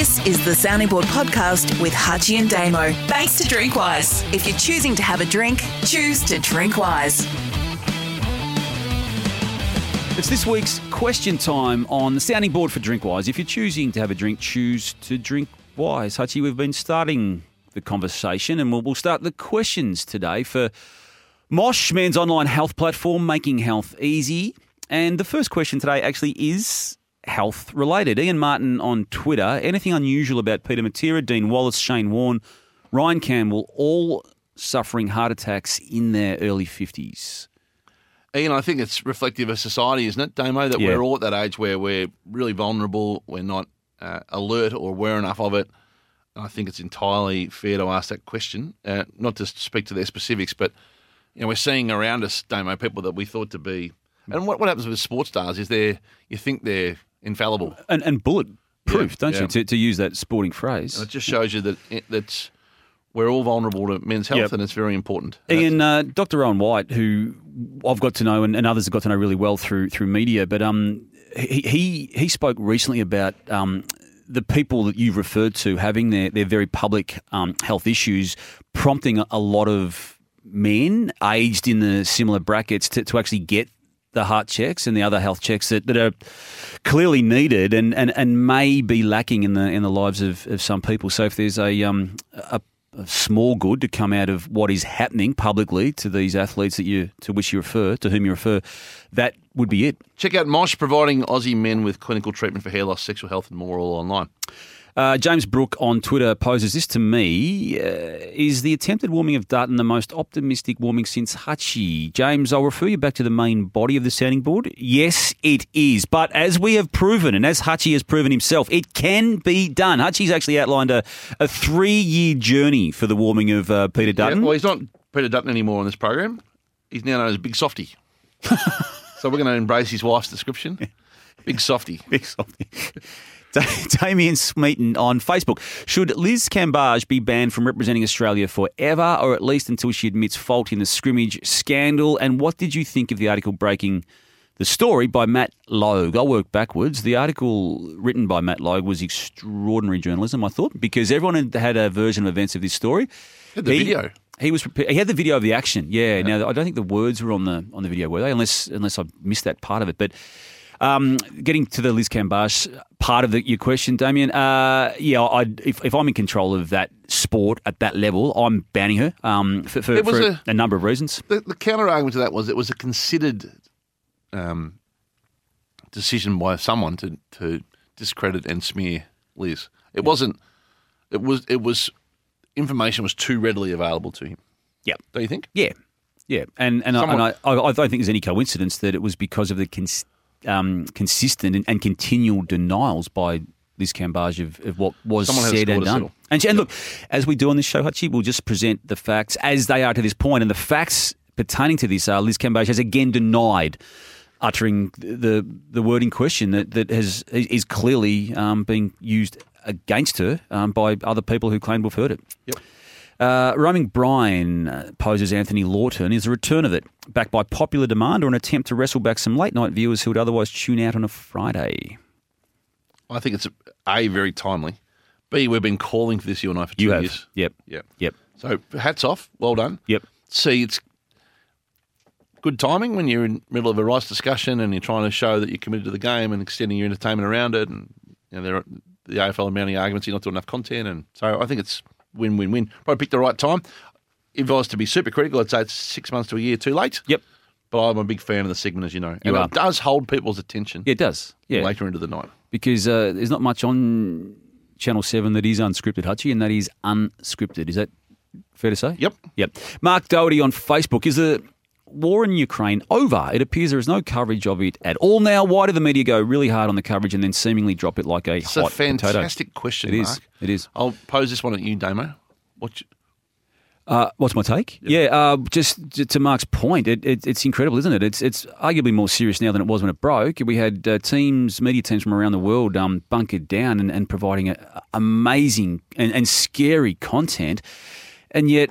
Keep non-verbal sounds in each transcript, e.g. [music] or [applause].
This is the Sounding Board podcast with Hutchie and Damo. Thanks to Drinkwise. If you're choosing to have a drink, choose to drink wise. It's this week's question time on the sounding board for Drinkwise. If you're choosing to have a drink, choose to drink wise. Hutchie, we've been starting the conversation and we'll start the questions today for Mosh, man's online health platform, making health easy. And the first question today actually is health related. Ian Martin on Twitter. Anything unusual about Peter Matera, Dean Wallace, Shane Warne, Ryan Campbell, all suffering heart attacks in their early 50s? Ian, I think it's reflective of society, isn't it, Damo? That Yeah. we're all at that age where we're really vulnerable, we're not uh, alert or aware enough of it. I think it's entirely fair to ask that question, uh, not to speak to their specifics, but you know, we're seeing around us, Damo, people that we thought to be. And what, what happens with sports stars is they you think they're infallible. And, and bulletproof, Yeah, don't yeah. you, to, to use that sporting phrase? And it just shows you that it, that's we're all vulnerable to men's health, Yep. and it's very important. Ian, uh, Dr. Owen White, who I've got to know and, and others have got to know really well through through media, but um, he he, he spoke recently about um, the people that you've referred to having their, their very public um, health issues, prompting a, a lot of men aged in the similar brackets to, to actually get the heart checks and the other health checks that, that are clearly needed and, and, and may be lacking in the in the lives of, of some people. So if there's a um a, small good to come out of what is happening publicly to these athletes that you to which you refer to whom you refer, that would be it. Check out Mosh providing Aussie men with clinical treatment for hair loss, sexual health, and more all online. Uh, James Brook on Twitter poses this to me: uh, Is the attempted warming of Dutton the most optimistic warming since Hutchie? James, I'll refer you back to the main body of the sounding board. Yes, it is. But as we have proven, and as Hutchie has proven himself, it can be done. Hutchie's actually outlined a, a three-year journey for the warming of uh, Peter Yeah, Dutton. well, he's not Peter Dutton anymore on this program. He's now known as Big Softy. [laughs] so we're going to embrace his wife's description. Big Softy. Big softy. Da- [laughs] Damien Smeaton on Facebook. Should Liz Cambage be banned from representing Australia forever, or at least until she admits fault in the scrimmage scandal? And what did you think of the article breaking the story by Matt Logue? I'll work backwards. The article written by Matt Logue was extraordinary journalism, I thought, because everyone had a version of events of this story. Had the He- video. He was prepared. He had the video of the action. Yeah. Now I don't think the words were on the on the video, were they? Unless unless I missed that part of it. But um, getting to the Liz Cambage part of the, your question, Damien. Uh, yeah, I if, if I'm in control of that sport at that level, I'm banning her um, for, for, for a- a, number of reasons. The, the counter argument to that was it was a considered um, decision by someone to, to discredit and smear Liz. It wasn't. It was. It was. Information was too readily available to him. Yeah. Don't you think? Yeah, yeah, and and, I, and I, I don't think there's any coincidence that it was because of the cons, um, consistent and, and continual denials by Liz Cambage of, of what was Someone said and done. And, and look, as we do on this show, Hutchie, we'll just present the facts as they are to this point. and the facts pertaining to this are Liz Cambage has again denied uttering the the word in question that that has is clearly um, being used against her um, by other people who claim to have heard it. Yep. Uh, roaming Brian poses Anthony Lawton. Is a return of it backed by popular demand or an attempt to wrestle back some late night viewers who would otherwise tune out on a Friday? I think it's a very timely. B, we've been calling for this you and I for two You have. years. Yep. Yep. Yep. So hats off. Well done. Yep. See, it's good timing when you're in the middle of a rice discussion and you're trying to show that you're committed to the game and extending your entertainment around it. And you know, there are, the AFL are mounting arguments you're not doing enough content. And so I think it's win win win. Probably picked the right time. If I was to be super critical, I'd say it's six months to a year too late. Yep. But I'm a big fan of the segment, as you know. You and are. it does hold people's attention Yeah, it does. Yeah. later into the night. Because uh, there's not much on Channel 7 that is unscripted, Hutchie, and that is unscripted. Is that fair to say? Yep. Yep. Mark Doherty on Facebook. Is the war in Ukraine over? It appears there is no coverage of it at all now. Why do the media go really hard on the coverage and then seemingly drop it like a It's hot a fantastic question, It is. Mark. It is. I'll pose this one at you, Damo. What Uh, what's my take? Yeah, uh, just to Mark's point, it, it, it's incredible, isn't it? It's it's arguably more serious now than it was when it broke. We had uh, teams, media teams from around the world, um, bunkered down and, and providing a- amazing and, and scary content, and yet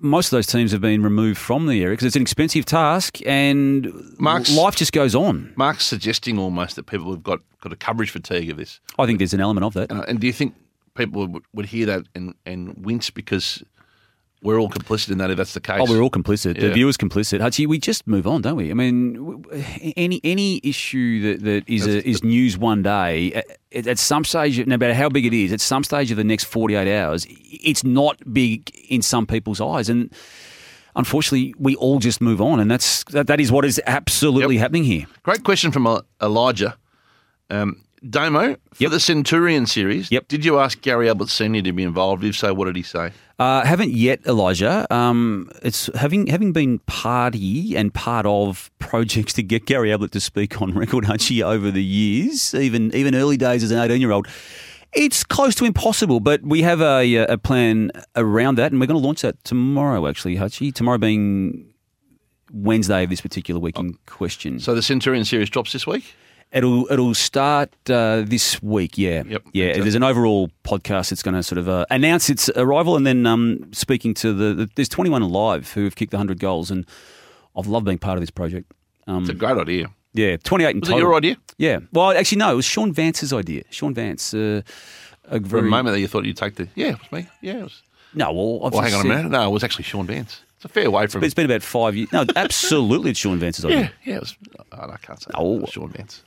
most of those teams have been removed from the area because it's an expensive task, and Mark's- life just goes on. Mark's suggesting almost that people have got, got a coverage fatigue of this. I think there's an element of that. Uh, and do you think people would, would hear that and, and wince because we're all complicit in that if that's the case. Oh, we're all complicit. The Yeah. viewers complicit. Hutchie, we just move on, don't we? I mean, any any issue that, that is a, is news one day, at, at some stage, no matter how big it is, at some stage of the next forty eight hours, it's not big in some people's eyes, and unfortunately, we all just move on, and that's that, that is what is absolutely Yep. happening here. Great question from uh, Elijah. Um, Damo, for Yep. the Centurion series, Yep. did you ask Gary Ablett Senior to be involved? If so, what did he say? Uh, haven't yet, Elijah. Um, it's having having been party and part of projects to get Gary Ablett to speak on record, Hutchie, over the years, even even early days as an eighteen year old. It's close to impossible, but we have a, a plan around that, and we're going to launch that tomorrow. Actually, Hutchie, tomorrow being Wednesday of this particular week in question. So the Centurion series drops this week. It'll it'll start uh, this week. Yeah, Yep. yeah. Fantastic. There's an overall podcast that's going to sort of uh, announce its arrival, and then um, speaking to the, the there's 21 alive who have kicked 100 goals, and I've loved being part of this project. Um, It's a great idea. yeah, 28 in Was it total. your idea? Yeah. Well, actually, no. It was Sean Vance's idea. Sean Vance. Uh, a For a moment that you thought you'd take the. Yeah, it was me. Yeah, it was. no. Well, I've Well, hang on a said- minute. No, it was actually Sean Vance. It's a fair way from. It's been about five years. No, absolutely, it's Sean Vance's idea. yeah, yeah, it was. Oh, I can't say. Oh. Sean Vance.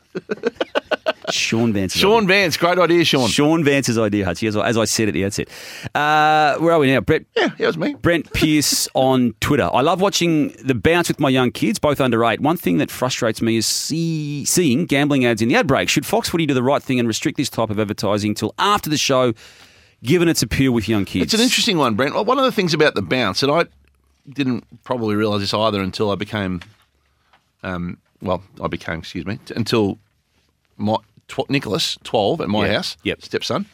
Sean Vance's Sean idea. Vance, great idea, Sean. Sean Vance's idea, Hutchie, as I, as I said at the outset. Uh, where are we now? Brett Yeah, yeah, it was me. Brent Pierce [laughs] on Twitter. I love watching the bounce with my young kids, both under eight. One thing that frustrates me is see, seeing gambling ads in the ad break. Should Fox Footy do the right thing and restrict this type of advertising till after the show, given its appeal with young kids? It's an interesting one, Brent. One of the things about the bounce, and I didn't probably realise this either until I became, um, well, I became, excuse me, t- until my tw- Nicholas, twelve, at my Yeah. house, Yep. stepson.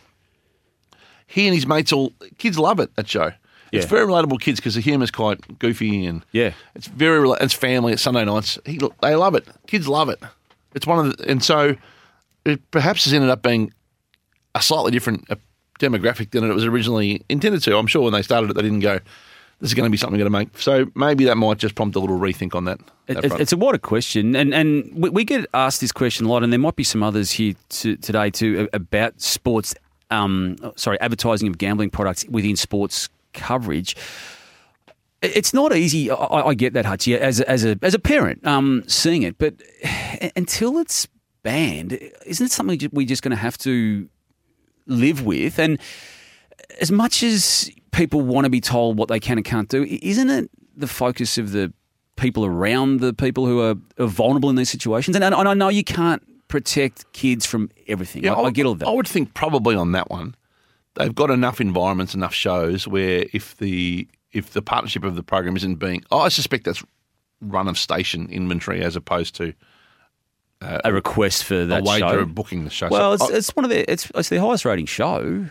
He and his mates all kids love it at show. It's Yeah. very relatable kids because the humour's quite goofy and Yeah. it's very rela- it's family. It's Sunday nights. He, they love it. Kids love it. It's one of the and so it perhaps has ended up being a slightly different uh, demographic than it was originally intended to. I'm sure when they started it, they didn't go, "This is going to be something we're going to make." So maybe that might just prompt a little rethink on that. that It- it's a wider question, and and we, we get asked this question a lot, and there might be some others here to, today too about sports. Um, sorry, advertising of gambling products within sports coverage. It's not easy. I, I get that, Hutchie, as as a as a parent, um, seeing it, but until it's banned, isn't it something we're just going to have to live with? And as much as people want to be told what they can and can't do, isn't it the focus of the people around the people who are, are vulnerable in these situations? And, and I know you can't protect kids from everything. I, I, would- get all that. I would think probably on that one, they've got enough environments, enough shows where if the if the partnership of the program isn't being, oh, I suspect that's run of station inventory as opposed to uh, a request for that a wager show. of booking the show. Well, So it's, I- it's one of their it's it's their highest rating show.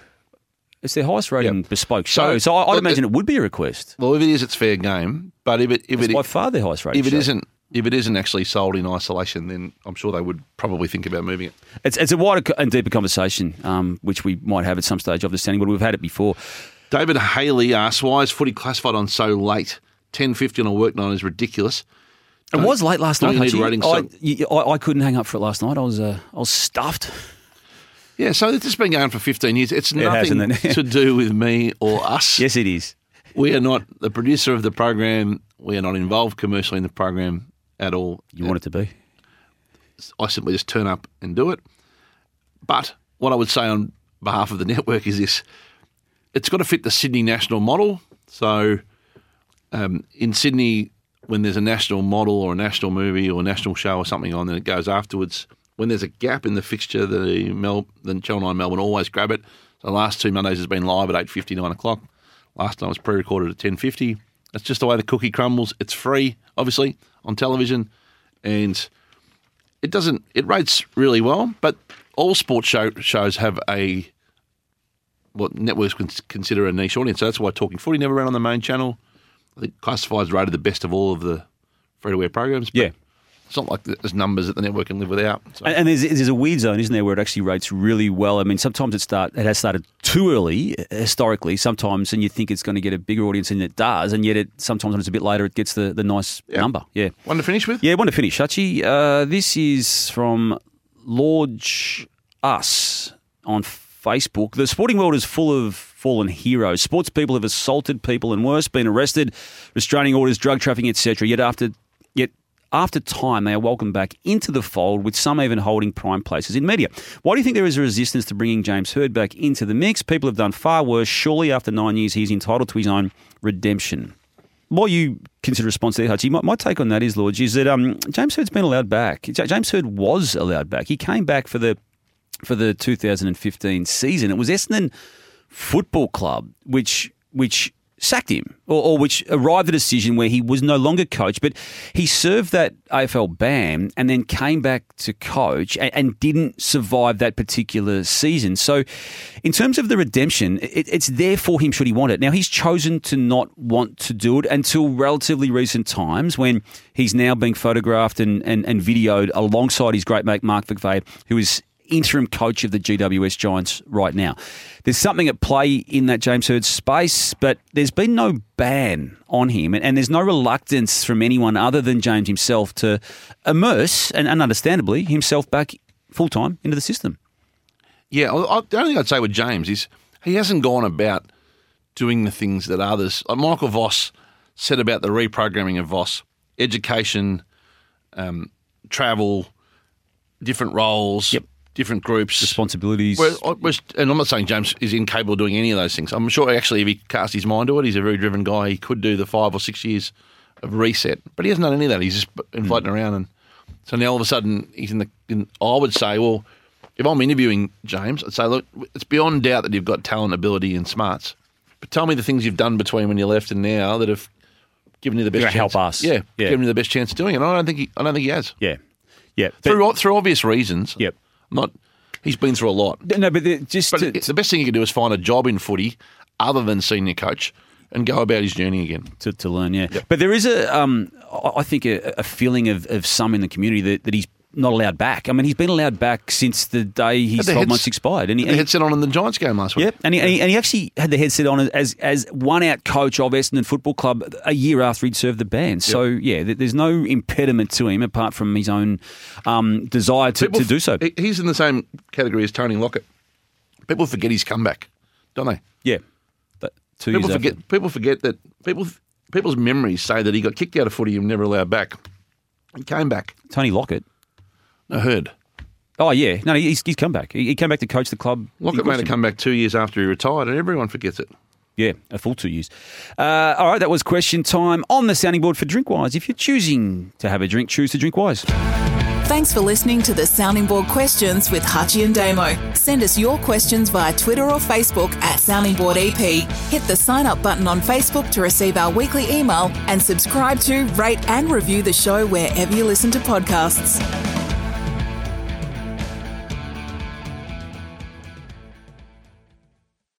It's their highest rating Yep. bespoke So, show. So, I, I'd look, imagine it would be a request. well, if it is, it's fair game. But if it if It's it by far their highest rating. if it show. isn't if it isn't actually sold in isolation, then I'm sure they would probably think about moving it. It's, it's a wider and deeper conversation, um, which we might have at some stage of the standing, but we've had it before. David Haley asks, "Why is footy classified on so late? Ten fifty on a work night is ridiculous." It was late last night. I, so- I, I couldn't hang up for it last night. I was uh, I was stuffed. Yeah, so this has been going for 15 years. It's It has, nothing to do with me or [laughs] us. Yes, it is. We are not the producer of the program. We are not involved commercially in the program at all. You want it to be. I simply just turn up and do it. But what I would say on behalf of the [laughs] network is this it's got to fit the Sydney national model. So um, in Sydney, when there's a national model or a national movie or a national show or something on, then it goes afterwards. When there's a gap in the fixture, the Mel, the Channel 9 Melbourne always grab it. So the last two Mondays has been live at eight fifty, nine o'clock. Last night was pre-recorded at 10.50. That's just the way the cookie crumbles. It's free, obviously, on television. And it doesn't it rates really well, but all sports show, shows have a what networks consider a niche audience. So that's why Talking Footy never ran on the main channel. I think Classified's rated the best of all of the free to air programs. Yeah. It's not like there's numbers that the network can live without. So. And, and there's, there's a weird zone, isn't there, where it actually rates really well. I mean, sometimes it start it has started too early uh, historically. Sometimes, and you think it's going to get a bigger audience and it does, and yet it sometimes when it's a bit later, it gets the, the nice Yeah. number. Yeah. One to finish with. Yeah, one to finish, Hutchie. Uh, this is from Lodge Us on Facebook. The sporting world is full of fallen heroes. Sports people have assaulted people and worse, been arrested, restraining orders, drug trafficking, etc. Yet after after time, they are welcomed back into the fold, with some even holding prime places in media. Why do you think there is a resistance to bringing James Hird back into the mix? People have done far worse. Surely, after nine years, he's entitled to his own redemption. What you consider response there, Hutchie? My, my, take on that is, Lodge, is that um, James Hird's been allowed back. James Hird was allowed back. He came back for the for the 2015 season. It was Essendon Football Club which which sacked him, or, or, which arrived at a decision where he was no longer coach, but he served that AFL ban and then came back to coach and, and didn't survive that particular season. So, in terms of the redemption, it, it's there for him should he want it. Now, he's chosen to not want to do it until relatively recent times when he's now being photographed and, and, and videoed alongside his great mate Mark McVeigh, who is interim coach of the GWS Giants right now. There's something at play in that James Hird space, but there's been no ban on him, and, and there's no reluctance from anyone other than James himself to immerse, and, and understandably, himself back full time into the system. Yeah, I, the only thing I'd say with James is he hasn't gone about doing the things that others, like Michael Voss said about the reprogramming of Voss, education, um, travel, different roles. Yep different groups, responsibilities. and I'm not saying James is incapable of doing any of those things. I'm sure actually, if he cast his mind to it, he's a very driven guy. He could do the five or six years of reset, but he hasn't done any of that. He's just been mm. floating around, and so now all of a sudden he's in the. In, I would say, well, if I'm interviewing James, I'd say, look, it's beyond doubt that you've got talent, ability, and smarts. But tell me the things you've done between when you left and now that have given you the best. chance. help us. Yeah, yeah, given you the best chance of doing it. And I don't think he, I don't think he has. Yeah, yeah. Through through obvious reasons. Yep. Not He's been through a lot. No, but the, just but to, the best thing he can do is find a job in footy other than senior coach and go about his journey again to, to learn. Yeah, yep. but there is a, um, I think a, a, feeling of, of some in the community that, that he's not allowed back. I mean, he's been allowed back since the day his twelve months expired. And he, the headset on in the Giants game last week. Yeah, and he, and he, and he actually had the headset on as as one out coach of Essendon Football Club a year after he'd served the ban. So yeah, there's no impediment to him apart from his own um, desire to, People, to do so. He's in the same category as Tony Lockett. People forget his comeback, don't they? Yeah, but two people forget. After. People forget that people people's memories say that he got kicked out of footy and never allowed back. He came back. Tony Lockett. I heard. Oh yeah, no, he's, he's come back. He, he came back to coach the club. Lockett made a comeback two years after he retired, and everyone forgets it. Yeah, a full two years. Uh, all right, that was question time on the sounding board for Drinkwise. If you're choosing to have a drink, choose to drink wise. Thanks for listening to the Sounding Board Questions with Hutchie and Damo. Send us your questions via Twitter or Facebook at Sounding Board EP. Hit the sign up button on Facebook to receive our weekly email and subscribe to, rate, and review the show wherever you listen to podcasts.